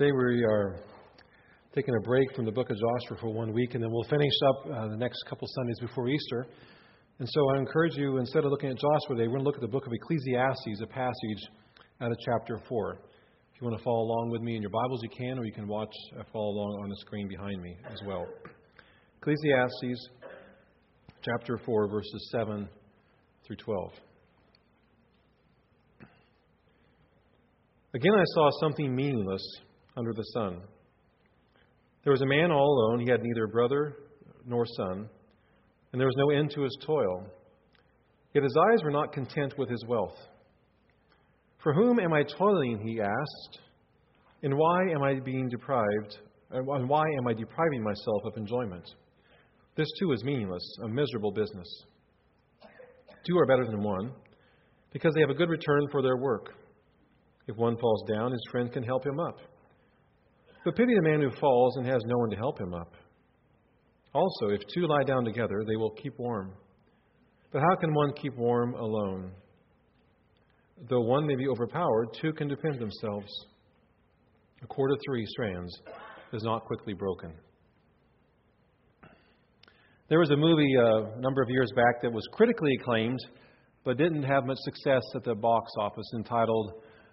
Today we are taking a break from the book of Joshua for one week, and then we'll finish up uh, the next couple Sundays before Easter. And so I encourage you, instead of looking at Joshua today, we're going to look at the book of Ecclesiastes, a passage out of chapter 4. If you want to follow along with me in your Bibles, you can, or you can watch, uh, follow along on the screen behind me as well. Ecclesiastes chapter 4, verses 7 through 12. Again, I saw something meaningless under the sun. There was a man all alone. He had neither brother nor son, and there was no end to his toil. Yet his eyes were not content with his wealth. For whom am I toiling? He asked. And why am I being deprived? And why am I depriving myself of enjoyment? This too is meaningless, a miserable business. Two are better than one, because they have a good return for their work. If one falls down, his friend can help him up. But pity the man who falls and has no one to help him up. Also, if two lie down together, they will keep warm. But how can one keep warm alone? Though one may be overpowered, two can defend themselves. A cord of three strands is not quickly broken. There was a movie uh, a number of years back that was critically acclaimed, but didn't have much success at the box office, entitled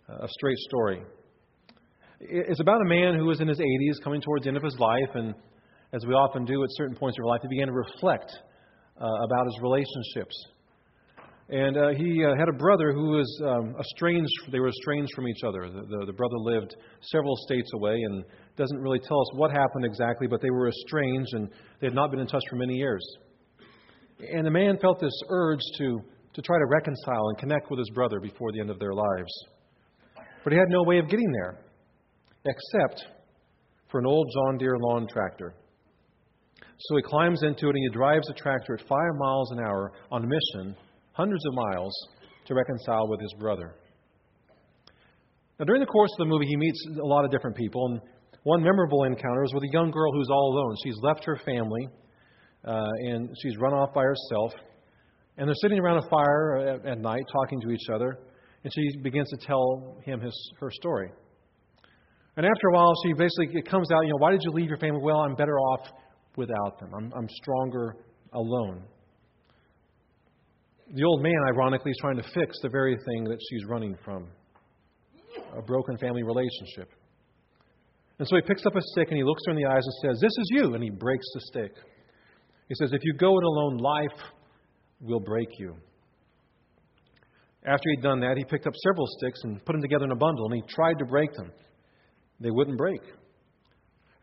uh, A Straight Story. It's about a man who was in his 80s, coming towards the end of his life, and as we often do at certain points of our life, he began to reflect uh, about his relationships. And uh, he uh, had a brother who was um, estranged. They were estranged from each other. The, the, the, brother lived several states away and doesn't really tell us what happened exactly, but they were estranged and they had not been in touch for many years. And the man felt this urge to, to try to reconcile and connect with his brother before the end of their lives. But he had no way of getting there except for an old John Deere lawn tractor. So he climbs into it and he drives the tractor at five miles an hour on a mission, hundreds of miles, to reconcile with his brother. Now, during the course of the movie, he meets a lot of different people, and one memorable encounter is with a young girl who's all alone. She's left her family, uh, and she's run off by herself, and they're sitting around a fire at, at night talking to each other, and she begins to tell him his, her story. And after a while, she basically, it comes out, you know, why did you leave your family? Well, I'm better off without them. I'm, I'm stronger alone. The old man, ironically, is trying to fix the very thing that she's running from a broken family relationship. And so he picks up a stick and he looks her in the eyes and says, This is you. And he breaks the stick. He says, If you go it alone, life will break you. After he'd done that, he picked up several sticks and put them together in a bundle and he tried to break them. They wouldn't break.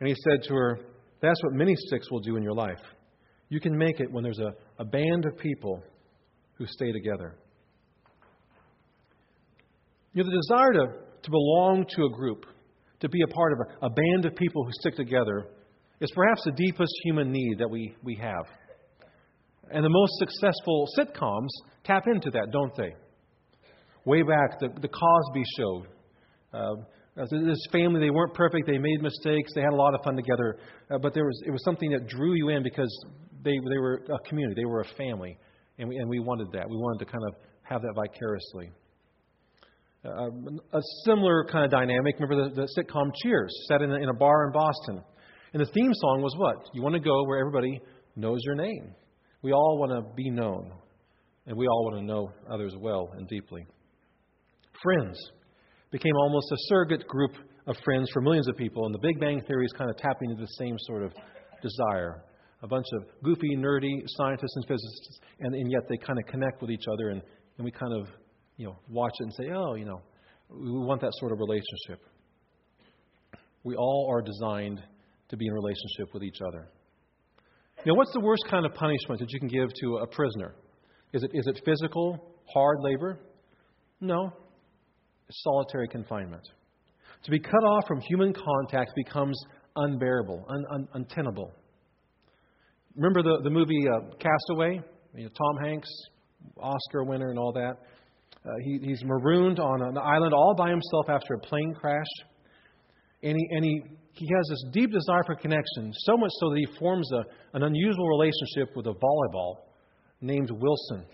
And he said to her, That's what many sticks will do in your life. You can make it when there's a, a band of people who stay together. You know, the desire to, to belong to a group, to be a part of a, a band of people who stick together, is perhaps the deepest human need that we, we have. And the most successful sitcoms tap into that, don't they? Way back, the, the Cosby Show. Uh, this family, they weren't perfect. They made mistakes. They had a lot of fun together. Uh, but there was, it was something that drew you in because they, they were a community. They were a family. And we, and we wanted that. We wanted to kind of have that vicariously. Uh, a similar kind of dynamic. Remember the, the sitcom Cheers, set in a, in a bar in Boston. And the theme song was what? You want to go where everybody knows your name. We all want to be known. And we all want to know others well and deeply. Friends became almost a surrogate group of friends for millions of people, and the Big Bang Theory is kind of tapping into the same sort of desire. A bunch of goofy, nerdy scientists and physicists, and, and yet they kind of connect with each other, and, and we kind of you know, watch it and say, oh, you know, we want that sort of relationship. We all are designed to be in relationship with each other. Now, what's the worst kind of punishment that you can give to a prisoner? Is it, is it physical, hard labor? No solitary confinement. To be cut off from human contact becomes unbearable, un, un, untenable. Remember the, the movie uh, Castaway? You know, Tom Hanks, Oscar winner, and all that. Uh, he, he's marooned on an island all by himself after a plane crash. And he, and he, he has this deep desire for connection, so much so that he forms a, an unusual relationship with a volleyball named Wilson.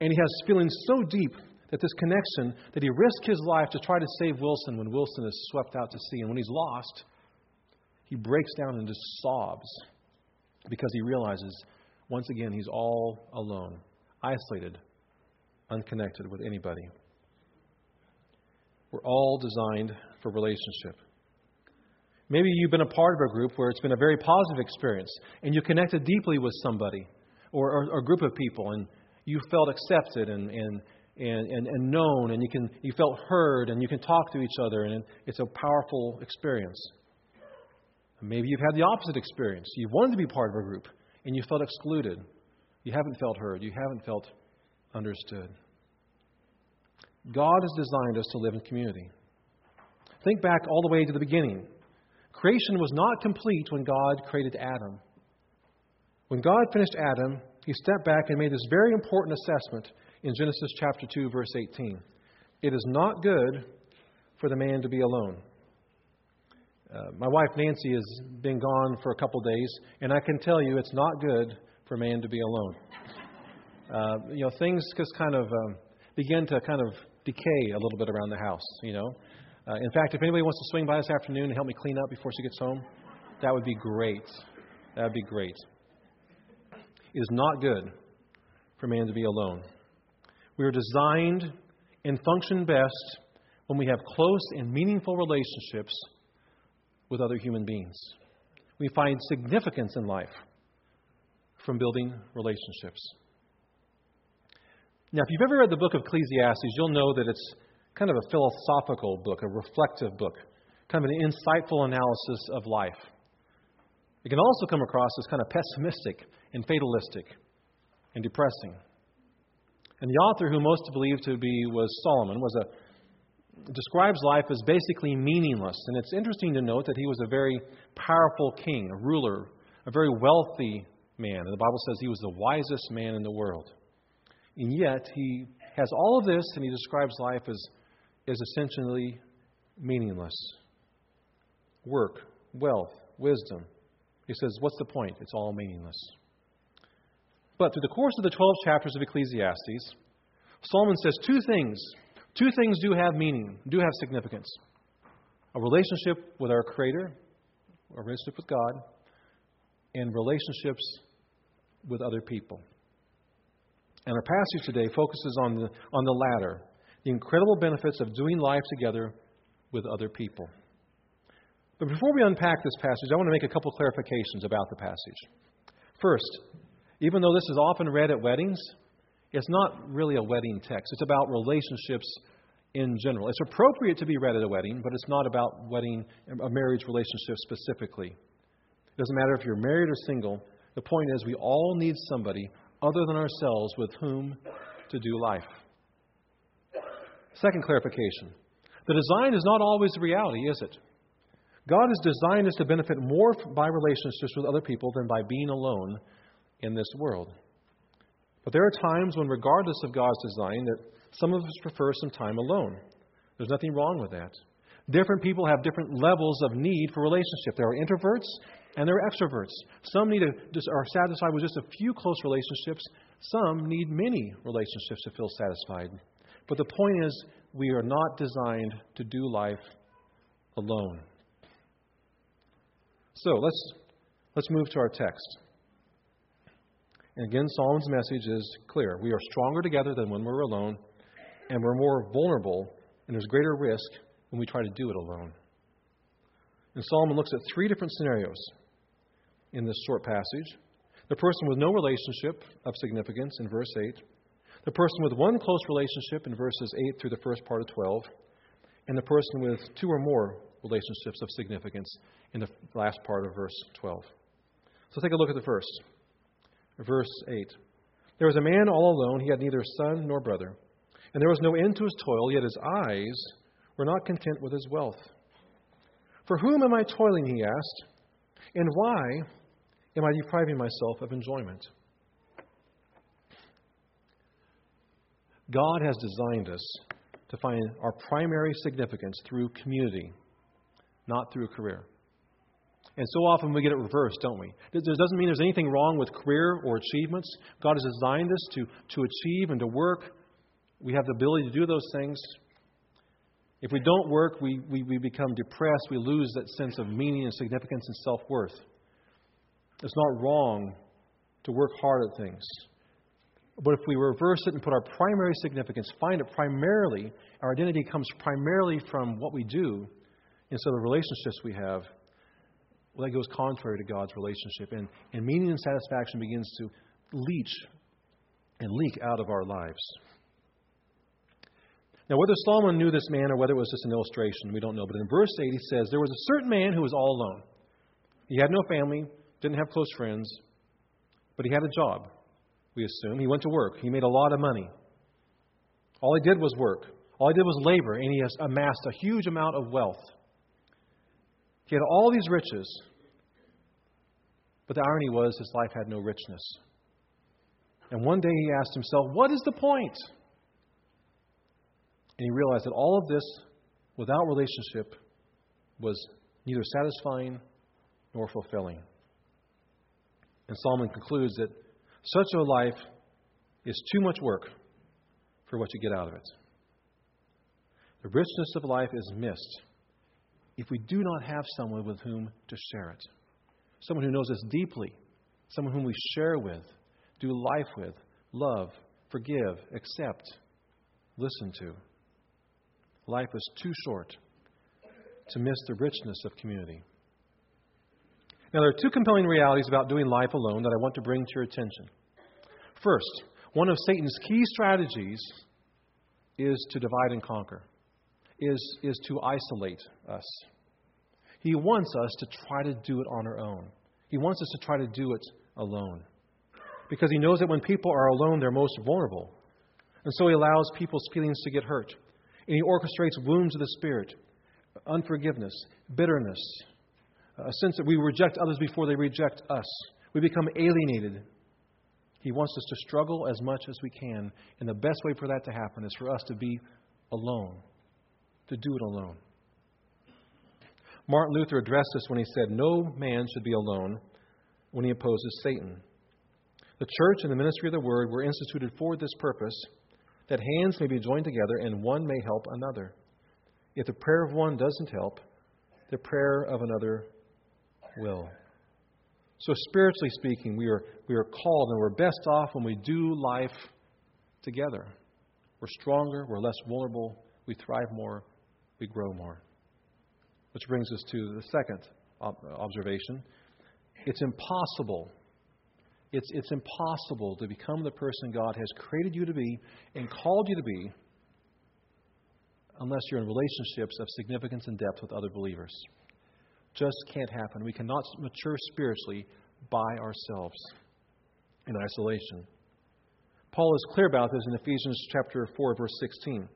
And he has feelings so deep that this connection, that he risked his life to try to save Wilson when Wilson is swept out to sea. And when he's lost, he breaks down and just sobs because he realizes once again he's all alone, isolated, unconnected with anybody. We're all designed for relationship. Maybe you've been a part of a group where it's been a very positive experience and you connected deeply with somebody or, or, or a group of people and you felt accepted and, and, and, and, and known and you, can, you felt heard and you can talk to each other and it's a powerful experience. Maybe you've had the opposite experience. You've wanted to be part of a group and you felt excluded. You haven't felt heard. You haven't felt understood. God has designed us to live in community. Think back all the way to the beginning. Creation was not complete when God created Adam. When God finished Adam, he stepped back and made this very important assessment in Genesis chapter 2 verse 18. It is not good for the man to be alone. Uh, my wife Nancy has been gone for a couple days, and I can tell you it's not good for a man to be alone. Uh, you know, things just kind of um, begin to kind of decay a little bit around the house, you know. Uh, in fact, if anybody wants to swing by this afternoon and help me clean up before she gets home, that would be great. That would be great. It is not good for man to be alone. We are designed and function best when we have close and meaningful relationships with other human beings. We find significance in life from building relationships. Now, if you've ever read the book of Ecclesiastes, you'll know that it's kind of a philosophical book, a reflective book, kind of an insightful analysis of life. It can also come across as kind of pessimistic and fatalistic and depressing. And the author, who most believe to be was Solomon, was a describes life as basically meaningless. And it's interesting to note that he was a very powerful king, a ruler, a very wealthy man. And the Bible says he was the wisest man in the world. And yet, he has all of this, and he describes life as, as essentially meaningless work, wealth, wisdom. He says, What's the point? It's all meaningless. But through the course of the 12 chapters of Ecclesiastes, Solomon says two things. Two things do have meaning, do have significance a relationship with our Creator, a relationship with God, and relationships with other people. And our passage today focuses on the, on the latter the incredible benefits of doing life together with other people. But before we unpack this passage, I want to make a couple clarifications about the passage. First, even though this is often read at weddings, it's not really a wedding text. It's about relationships in general. It's appropriate to be read at a wedding, but it's not about wedding, a marriage relationship specifically. It doesn't matter if you're married or single. The point is, we all need somebody other than ourselves with whom to do life. Second clarification the design is not always the reality, is it? God has designed us to benefit more by relationships with other people than by being alone in this world. But there are times when, regardless of God's design, that some of us prefer some time alone. There's nothing wrong with that. Different people have different levels of need for relationship. There are introverts and there are extroverts. Some need to just are satisfied with just a few close relationships. Some need many relationships to feel satisfied. But the point is, we are not designed to do life alone. So let's let's move to our text. And again, Solomon's message is clear. We are stronger together than when we're alone, and we're more vulnerable, and there's greater risk when we try to do it alone. And Solomon looks at three different scenarios in this short passage the person with no relationship of significance in verse 8, the person with one close relationship in verses 8 through the first part of 12, and the person with two or more relationships of significance in the last part of verse 12. So take a look at the first. Verse 8. There was a man all alone, he had neither son nor brother, and there was no end to his toil, yet his eyes were not content with his wealth. For whom am I toiling, he asked, and why am I depriving myself of enjoyment? God has designed us to find our primary significance through community, not through a career. And so often we get it reversed, don't we? It doesn't mean there's anything wrong with career or achievements. God has designed us to, to achieve and to work We have the ability to do those things. If we don't work, we, we, we become depressed. We lose that sense of meaning and significance and self worth. It's not wrong to work hard at things. But if we reverse it and put our primary significance, find it primarily, our identity comes primarily from what we do instead of the relationships we have, well, that goes contrary to God's relationship. And, and meaning and satisfaction begins to leach and leak out of our lives. Now, whether Solomon knew this man or whether it was just an illustration, we don't know. But in verse 8, he says, There was a certain man who was all alone. He had no family, didn't have close friends, but he had a job, we assume. He went to work. He made a lot of money. All he did was work. All he did was labor, and he amassed a huge amount of wealth. He had all these riches, but the irony was his life had no richness. And one day he asked himself, What is the point? And he realized that all of this, without relationship, was neither satisfying nor fulfilling. And Solomon concludes that such a life is too much work for what you get out of it. The richness of life is missed if we do not have someone with whom to share it. Someone who knows us deeply, someone whom we share with, do life with, love, forgive, accept, listen to. Life is too short to miss the richness of community. Now, there are two compelling realities about doing life alone that I want to bring to your attention. First, one of Satan's key strategies is to divide and conquer, is, is to isolate us. He wants us to try to do it on our own. He wants us to try to do it alone. Because he knows that when people are alone, they're most vulnerable. And so he allows people's feelings to get hurt. And he orchestrates wounds of the Spirit, unforgiveness, bitterness, a sense that we reject others before they reject us. We become alienated. He wants us to struggle as much as we can. And the best way for that to happen is for us to be alone, to do it alone. Martin Luther addressed this when he said, No man should be alone when he opposes Satan. The church and the ministry of the word were instituted for this purpose that hands may be joined together and one may help another. If the prayer of one doesn't help, the prayer of another will. So, spiritually speaking, we are, we are called and we're best off when we do life together. We're stronger, we're less vulnerable, we thrive more, we grow more. Which brings us to the second observation. It's impossible. It's, it's impossible to become the person God has created you to be and called you to be unless you're in relationships of significance and depth with other believers. Just can't happen. We cannot mature spiritually by ourselves in isolation. Paul is clear about this in Ephesians chapter 4 verse 16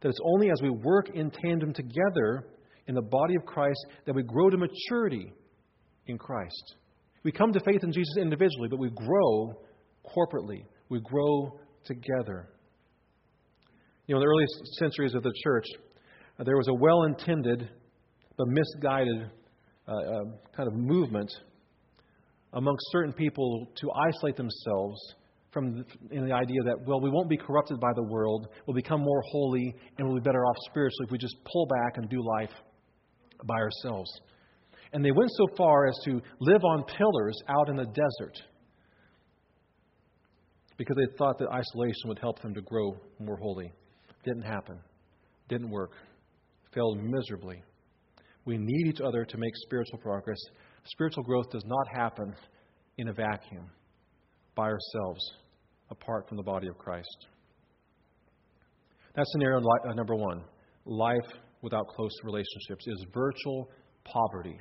that it's only as we work in tandem together in the body of Christ that we grow to maturity in Christ. We come to faith in Jesus individually, but we grow corporately. We grow together. You know, in the early centuries of the church, uh, there was a well intended but misguided uh, uh, kind of movement amongst certain people to isolate themselves from the, in the idea that, well, we won't be corrupted by the world, we'll become more holy, and we'll be better off spiritually if we just pull back and do life by ourselves. And they went so far as to live on pillars out in the desert because they thought that isolation would help them to grow more holy. Didn't happen. Didn't work. Failed miserably. We need each other to make spiritual progress. Spiritual growth does not happen in a vacuum by ourselves, apart from the body of Christ. That's scenario uh, number one. Life without close relationships is virtual poverty,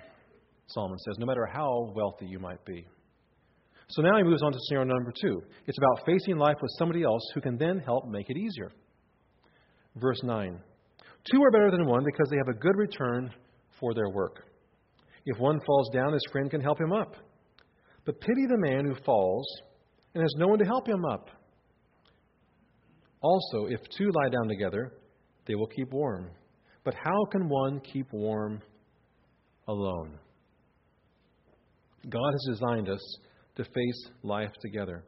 Solomon says, no matter how wealthy you might be. So now he moves on to scenario number two. It's about facing life with somebody else who can then help make it easier. Verse 9 Two are better than one because they have a good return for their work. If one falls down, his friend can help him up. But pity the man who falls and has no one to help him up. Also, if two lie down together, they will keep warm. But how can one keep warm alone? God has designed us to face life together.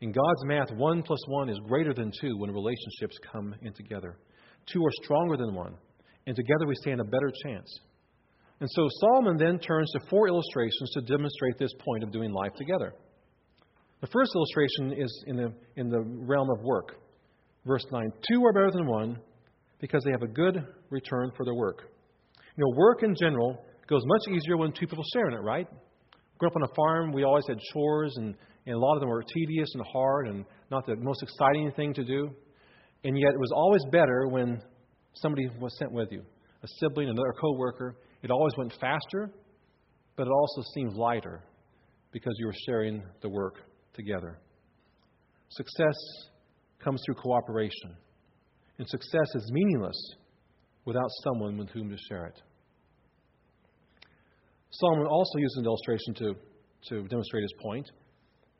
In God's math, one plus one is greater than two when relationships come in together. Two are stronger than one, and together we stand a better chance. And so Solomon then turns to four illustrations to demonstrate this point of doing life together. The first illustration is in the, in the realm of work. Verse 9 Two are better than one because they have a good return for their work. You know, work in general goes much easier when two people share in it, right? Grew up on a farm, we always had chores, and, and a lot of them were tedious and hard and not the most exciting thing to do. And yet, it was always better when somebody was sent with you a sibling, another co worker. It always went faster, but it also seemed lighter because you were sharing the work together. Success comes through cooperation, and success is meaningless without someone with whom to share it. Solomon also uses an illustration to, to demonstrate his point,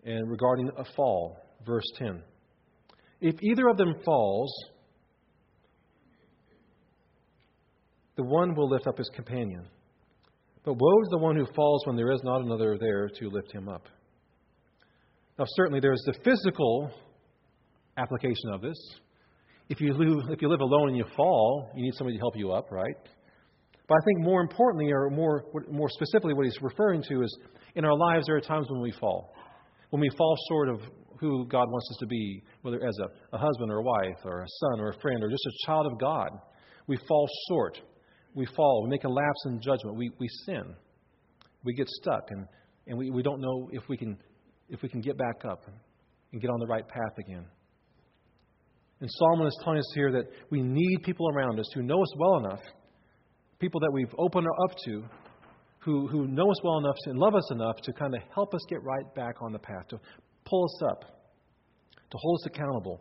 and regarding a fall, verse 10. If either of them falls, the one will lift up his companion. But woe is the one who falls when there is not another there to lift him up. Now, certainly, there's the physical application of this. If you, live, if you live alone and you fall, you need somebody to help you up, right? But I think more importantly, or more, more specifically, what he's referring to is in our lives, there are times when we fall. When we fall short of who God wants us to be, whether as a, a husband or a wife, or a son or a friend, or just a child of God. We fall short. We fall. We make a lapse in judgment. We, we sin. We get stuck, and, and we, we don't know if we, can, if we can get back up and get on the right path again. And Solomon is telling us here that we need people around us who know us well enough, people that we've opened up to, who, who know us well enough and love us enough to kind of help us get right back on the path, to pull us up, to hold us accountable,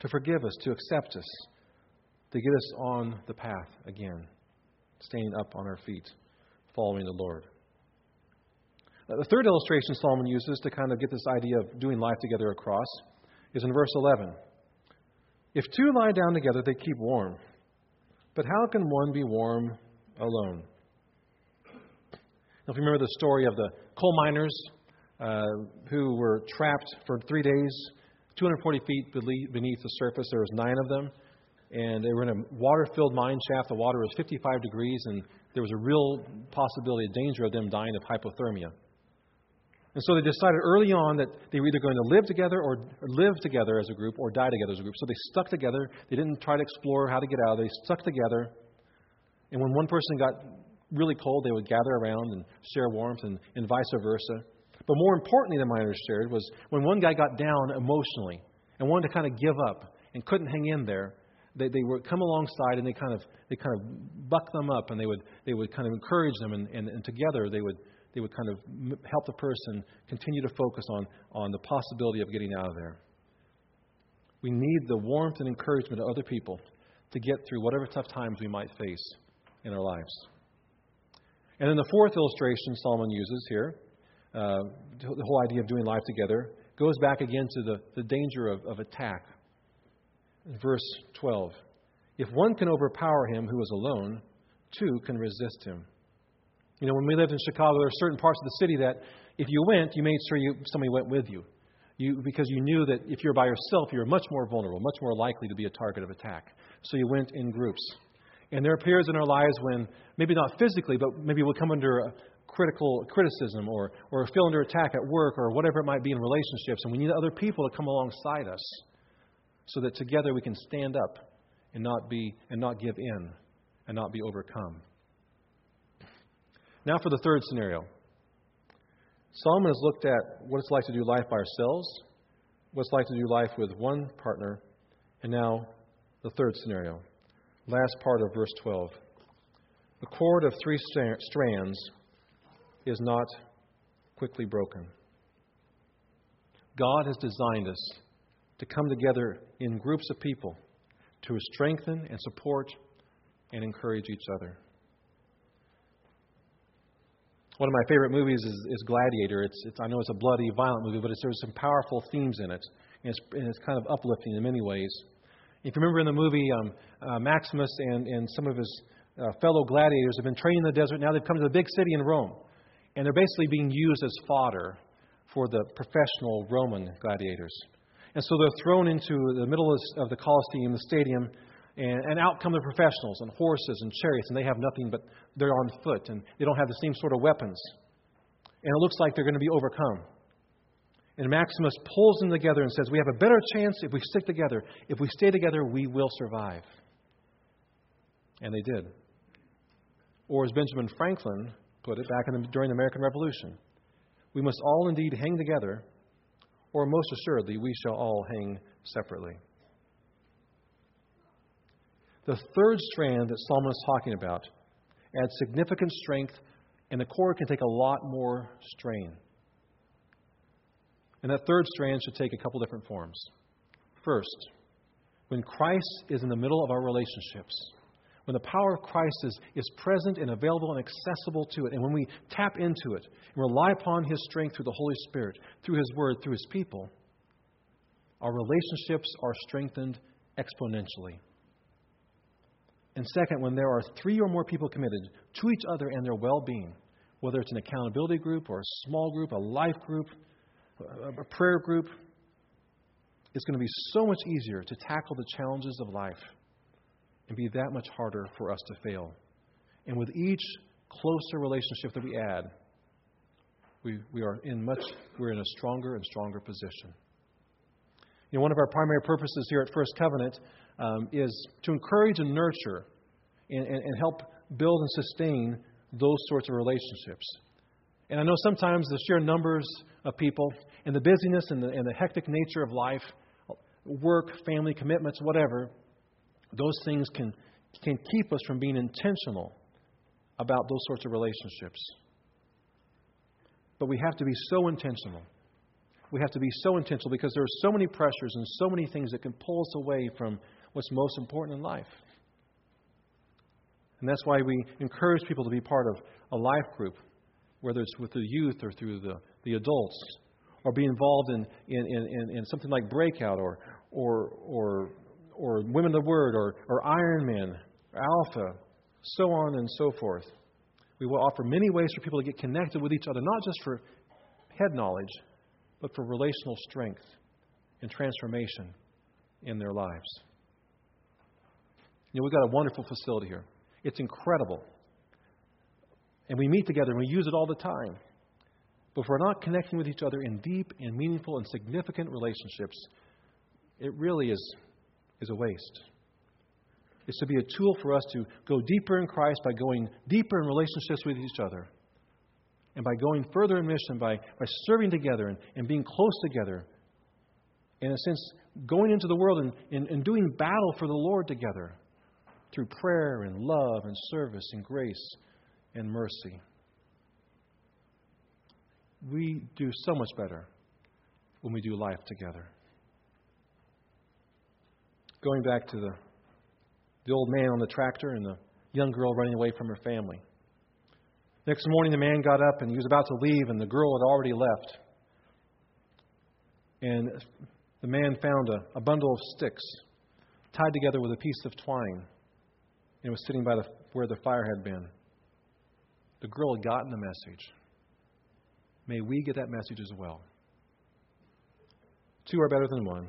to forgive us, to accept us, to get us on the path again, staying up on our feet, following the Lord. Uh, the third illustration Solomon uses to kind of get this idea of doing life together across is in verse 11. If two lie down together, they keep warm. But how can one be warm alone? Now, if you remember the story of the coal miners uh, who were trapped for three days, 240 feet beneath the surface, there was nine of them, and they were in a water-filled mine shaft. The water was 55 degrees, and there was a real possibility, a danger of them dying of hypothermia. And so they decided early on that they were either going to live together or live together as a group or die together as a group. So they stuck together. They didn't try to explore how to get out. They stuck together. And when one person got really cold, they would gather around and share warmth and, and vice versa. But more importantly, the miners shared was when one guy got down emotionally and wanted to kind of give up and couldn't hang in there, they, they would come alongside and they kind of they kind of buck them up and they would they would kind of encourage them and, and, and together they would they would kind of help the person continue to focus on, on the possibility of getting out of there. We need the warmth and encouragement of other people to get through whatever tough times we might face in our lives. And then the fourth illustration Solomon uses here, uh, the whole idea of doing life together, goes back again to the, the danger of, of attack. In verse 12 If one can overpower him who is alone, two can resist him. You know, when we lived in Chicago, there are certain parts of the city that if you went, you made sure you, somebody went with you. You, because you knew that if you're by yourself, you're much more vulnerable, much more likely to be a target of attack. So you went in groups. And there are periods in our lives when, maybe not physically, but maybe we'll come under a critical criticism or, or feel under attack at work or whatever it might be in relationships. And we need other people to come alongside us so that together we can stand up and not, be, and not give in and not be overcome. Now for the third scenario. Solomon has looked at what it's like to do life by ourselves, what it's like to do life with one partner, and now the third scenario. Last part of verse 12. The cord of three strands is not quickly broken. God has designed us to come together in groups of people to strengthen and support and encourage each other. One of my favorite movies is, is Gladiator. It's, it's, I know it's a bloody, violent movie, but there's some powerful themes in it, and it's, and it's kind of uplifting in many ways. If you remember in the movie, um, uh, Maximus and, and some of his uh, fellow gladiators have been trained in the desert. Now they've come to the big city in Rome, and they're basically being used as fodder for the professional Roman gladiators. And so they're thrown into the middle of the Coliseum, the stadium, and, and out come the professionals and horses and chariots, and they have nothing but they're on foot, and they don't have the same sort of weapons. And it looks like they're going to be overcome. And Maximus pulls them together and says, We have a better chance if we stick together. If we stay together, we will survive. And they did. Or as Benjamin Franklin put it back the, during the American Revolution, we must all indeed hang together, or most assuredly, we shall all hang separately. The third strand that Solomon is talking about adds significant strength, and the cord can take a lot more strain. And that third strand should take a couple different forms. First, when Christ is in the middle of our relationships, when the power of Christ is, is present and available and accessible to it, and when we tap into it and rely upon His strength through the Holy Spirit, through His Word, through His people, our relationships are strengthened exponentially. And second, when there are three or more people committed to each other and their well being, whether it's an accountability group or a small group, a life group, a prayer group, it's going to be so much easier to tackle the challenges of life and be that much harder for us to fail. And with each closer relationship that we add, we, we are in much we're in a stronger and stronger position. You know, one of our primary purposes here at First Covenant um, is to encourage and nurture and, and, and help build and sustain those sorts of relationships. And I know sometimes the sheer numbers of people and the busyness and the, and the hectic nature of life, work, family commitments, whatever, those things can, can keep us from being intentional about those sorts of relationships. But we have to be so intentional. We have to be so intentional because there are so many pressures and so many things that can pull us away from what's most important in life. And that's why we encourage people to be part of a life group, whether it's with the youth or through the, the adults, or be involved in, in, in, in something like Breakout or, or, or or Women of the Word or, or Ironman, Alpha, so on and so forth. We will offer many ways for people to get connected with each other, not just for head knowledge, but for relational strength and transformation in their lives. You know, we've got a wonderful facility here. It's incredible. And we meet together and we use it all the time. But if we're not connecting with each other in deep and meaningful and significant relationships, it really is is a waste. It's to be a tool for us to go deeper in Christ by going deeper in relationships with each other. And by going further in mission, by, by serving together and, and being close together. In a sense, going into the world and, and, and doing battle for the Lord together through prayer and love and service and grace and mercy. We do so much better when we do life together going back to the, the old man on the tractor and the young girl running away from her family. Next morning, the man got up and he was about to leave, and the girl had already left. And the man found a, a bundle of sticks tied together with a piece of twine, and it was sitting by the, where the fire had been. The girl had gotten the message. May we get that message as well. Two are better than one.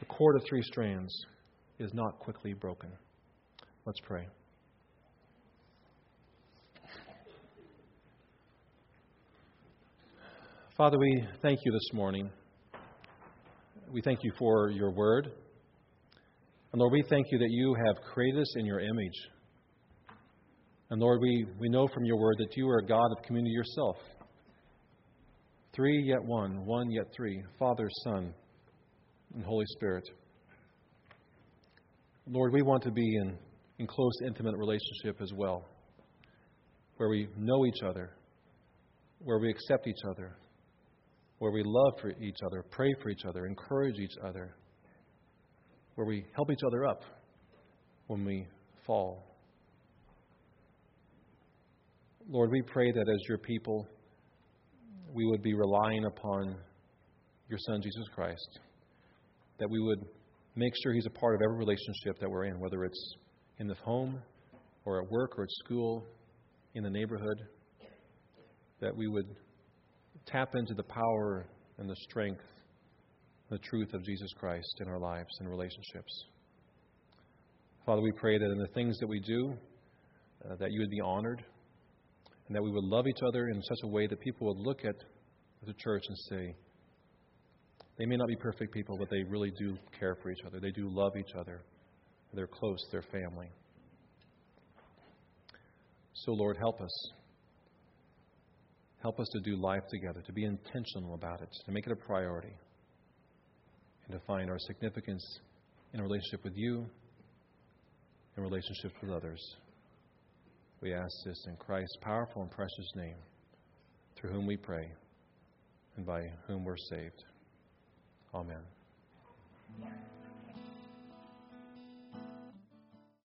The cord of three strands is not quickly broken. Let's pray. Father, we thank you this morning. We thank you for your word. And Lord, we thank you that you have created us in your image. And Lord, we, we know from your word that you are a God of community yourself. Three yet one, one yet three, Father, Son, and Holy Spirit. Lord, we want to be in, in close, intimate relationship as well, where we know each other, where we accept each other, where we love for each other, pray for each other, encourage each other, where we help each other up when we fall. Lord, we pray that as your people, we would be relying upon your Son, Jesus Christ that we would make sure He's a part of every relationship that we're in, whether it's in the home or at work or at school, in the neighborhood, that we would tap into the power and the strength the truth of Jesus Christ in our lives and relationships. Father, we pray that in the things that we do, uh, that you would be honored, and that we would love each other in such a way that people would look at the church and say, they may not be perfect people, but they really do care for each other. They do love each other. They're close, they're family. So, Lord, help us. Help us to do life together, to be intentional about it, to make it a priority, and to find our significance in relationship with you and relationships with others. We ask this in Christ's powerful and precious name, through whom we pray and by whom we're saved. Amen.